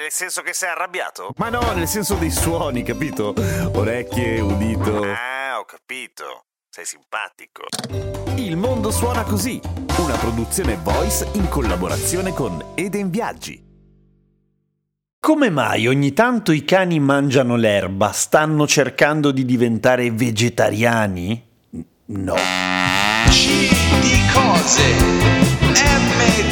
Nel senso che sei arrabbiato? Ma no, nel senso dei suoni, capito? Orecchie, udito. Ah, ho capito. Sei simpatico. Il mondo suona così, una produzione voice in collaborazione con Eden Viaggi. Come mai ogni tanto i cani mangiano l'erba? Stanno cercando di diventare vegetariani? No. C di cose, M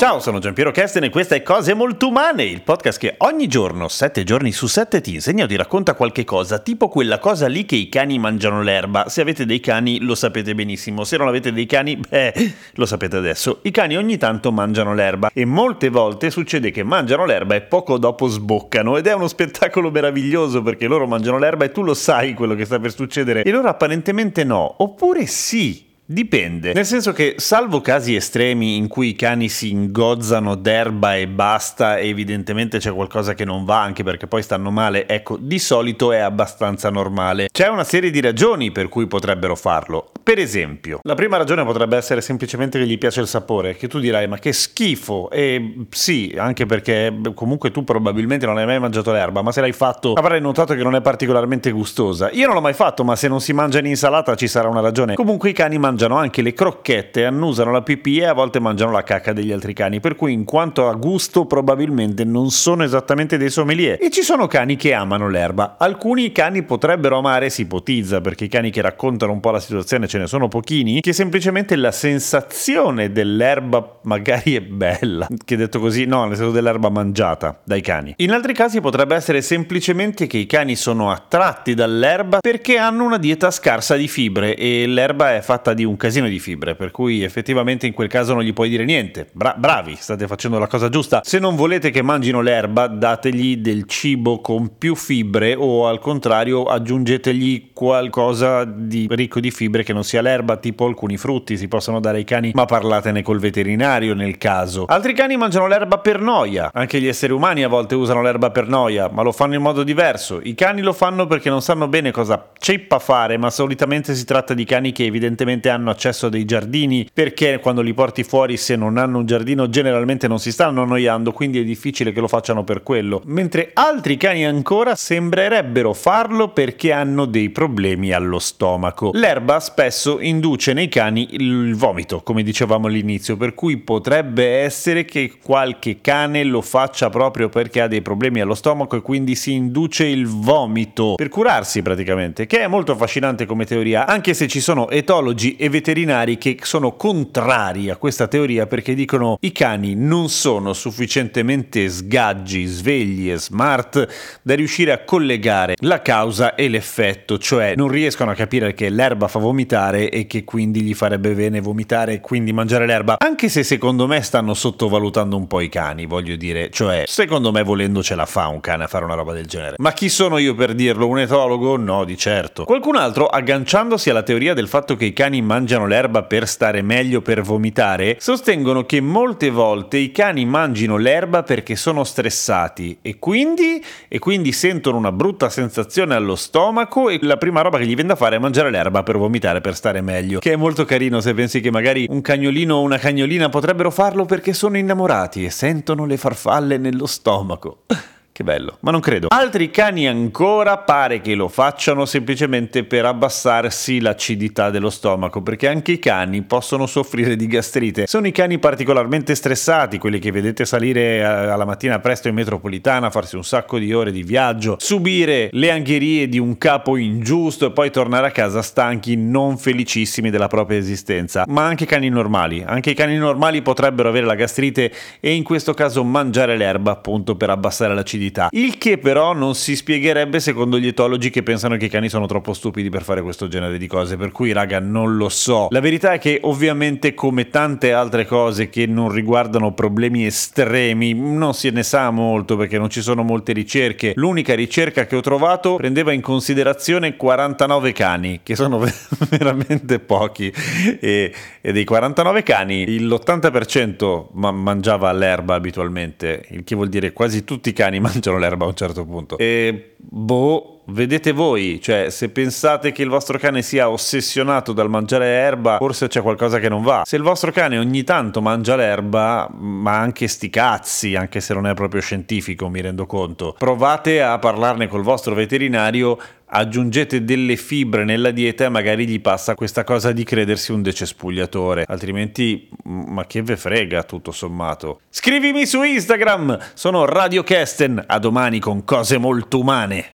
Ciao, sono Giampiero Kesten e questa è Cose Molto Umane, il podcast che ogni giorno, sette giorni su sette, ti insegna o ti racconta qualche cosa, tipo quella cosa lì che i cani mangiano l'erba. Se avete dei cani lo sapete benissimo, se non avete dei cani, beh, lo sapete adesso. I cani ogni tanto mangiano l'erba e molte volte succede che mangiano l'erba e poco dopo sboccano ed è uno spettacolo meraviglioso perché loro mangiano l'erba e tu lo sai quello che sta per succedere e loro apparentemente no, oppure sì. Dipende, nel senso che salvo casi estremi in cui i cani si ingozzano d'erba e basta e evidentemente c'è qualcosa che non va anche perché poi stanno male, ecco, di solito è abbastanza normale. C'è una serie di ragioni per cui potrebbero farlo. Per esempio, la prima ragione potrebbe essere semplicemente che gli piace il sapore, che tu dirai ma che schifo e sì, anche perché comunque tu probabilmente non hai mai mangiato l'erba, ma se l'hai fatto avrai notato che non è particolarmente gustosa. Io non l'ho mai fatto, ma se non si mangia in insalata ci sarà una ragione. Comunque i cani mangiano anche le crocchette, annusano la pipì e a volte mangiano la cacca degli altri cani, per cui in quanto a gusto probabilmente non sono esattamente dei sommelier. E ci sono cani che amano l'erba. Alcuni cani potrebbero amare, si ipotizza, perché i cani che raccontano un po' la situazione ce ne sono pochini, che semplicemente la sensazione dell'erba magari è bella. Che detto così, no, nel senso dell'erba mangiata dai cani. In altri casi potrebbe essere semplicemente che i cani sono attratti dall'erba perché hanno una dieta scarsa di fibre e l'erba è fatta di un casino di fibre, per cui effettivamente in quel caso non gli puoi dire niente. Bra- bravi, state facendo la cosa giusta. Se non volete che mangino l'erba, dategli del cibo con più fibre o al contrario aggiungetegli qualcosa di ricco di fibre che non sia l'erba, tipo alcuni frutti si possono dare ai cani, ma parlatene col veterinario nel caso. Altri cani mangiano l'erba per noia, anche gli esseri umani a volte usano l'erba per noia, ma lo fanno in modo diverso. I cani lo fanno perché non sanno bene cosa ceppa fare, ma solitamente si tratta di cani che evidentemente hanno accesso a dei giardini perché quando li porti fuori se non hanno un giardino generalmente non si stanno annoiando, quindi è difficile che lo facciano per quello. Mentre altri cani ancora sembrerebbero farlo perché hanno dei problemi allo stomaco. L'erba spesso induce nei cani il vomito, come dicevamo all'inizio, per cui potrebbe essere che qualche cane lo faccia proprio perché ha dei problemi allo stomaco e quindi si induce il vomito per curarsi praticamente, che è molto affascinante come teoria, anche se ci sono etologi e veterinari che sono contrari a questa teoria perché dicono i cani non sono sufficientemente sgaggi, svegli e smart da riuscire a collegare la causa e l'effetto, cioè non riescono a capire che l'erba fa vomitare e che quindi gli farebbe bene vomitare e quindi mangiare l'erba, anche se secondo me stanno sottovalutando un po' i cani, voglio dire, cioè secondo me volendo ce la fa un cane a fare una roba del genere. Ma chi sono io per dirlo? Un etologo? No, di certo. Qualcun altro, agganciandosi alla teoria del fatto che i cani mangiano l'erba per stare meglio per vomitare, sostengono che molte volte i cani mangino l'erba perché sono stressati e quindi, e quindi sentono una brutta sensazione allo stomaco e la prima roba che gli viene da fare è mangiare l'erba per vomitare, per stare meglio. Che è molto carino se pensi che magari un cagnolino o una cagnolina potrebbero farlo perché sono innamorati e sentono le farfalle nello stomaco. Che bello, ma non credo. Altri cani ancora pare che lo facciano semplicemente per abbassarsi l'acidità dello stomaco, perché anche i cani possono soffrire di gastrite. Sono i cani particolarmente stressati, quelli che vedete salire alla mattina presto in metropolitana, farsi un sacco di ore di viaggio, subire le angherie di un capo ingiusto e poi tornare a casa stanchi, non felicissimi della propria esistenza. Ma anche cani normali, anche i cani normali potrebbero avere la gastrite e in questo caso mangiare l'erba appunto per abbassare l'acidità lucidità. Il che però non si spiegherebbe secondo gli etologi che pensano che i cani sono troppo stupidi per fare questo genere di cose, per cui raga non lo so. La verità è che ovviamente come tante altre cose che non riguardano problemi estremi non se ne sa molto perché non ci sono molte ricerche. L'unica ricerca che ho trovato prendeva in considerazione 49 cani, che sono veramente pochi e, e dei 49 cani l'80% ma- mangiava l'erba abitualmente, il che vuol dire quasi tutti i cani mangiano l'erba a un certo punto. E boh, vedete voi, cioè se pensate che il vostro cane sia ossessionato dal mangiare erba, forse c'è qualcosa che non va. Se il vostro cane ogni tanto mangia l'erba, ma anche sti cazzi, anche se non è proprio scientifico, mi rendo conto, provate a parlarne col vostro veterinario aggiungete delle fibre nella dieta e magari gli passa questa cosa di credersi un decespugliatore, altrimenti ma che ve frega tutto sommato. Scrivimi su Instagram, sono Radio Kesten, a domani con cose molto umane.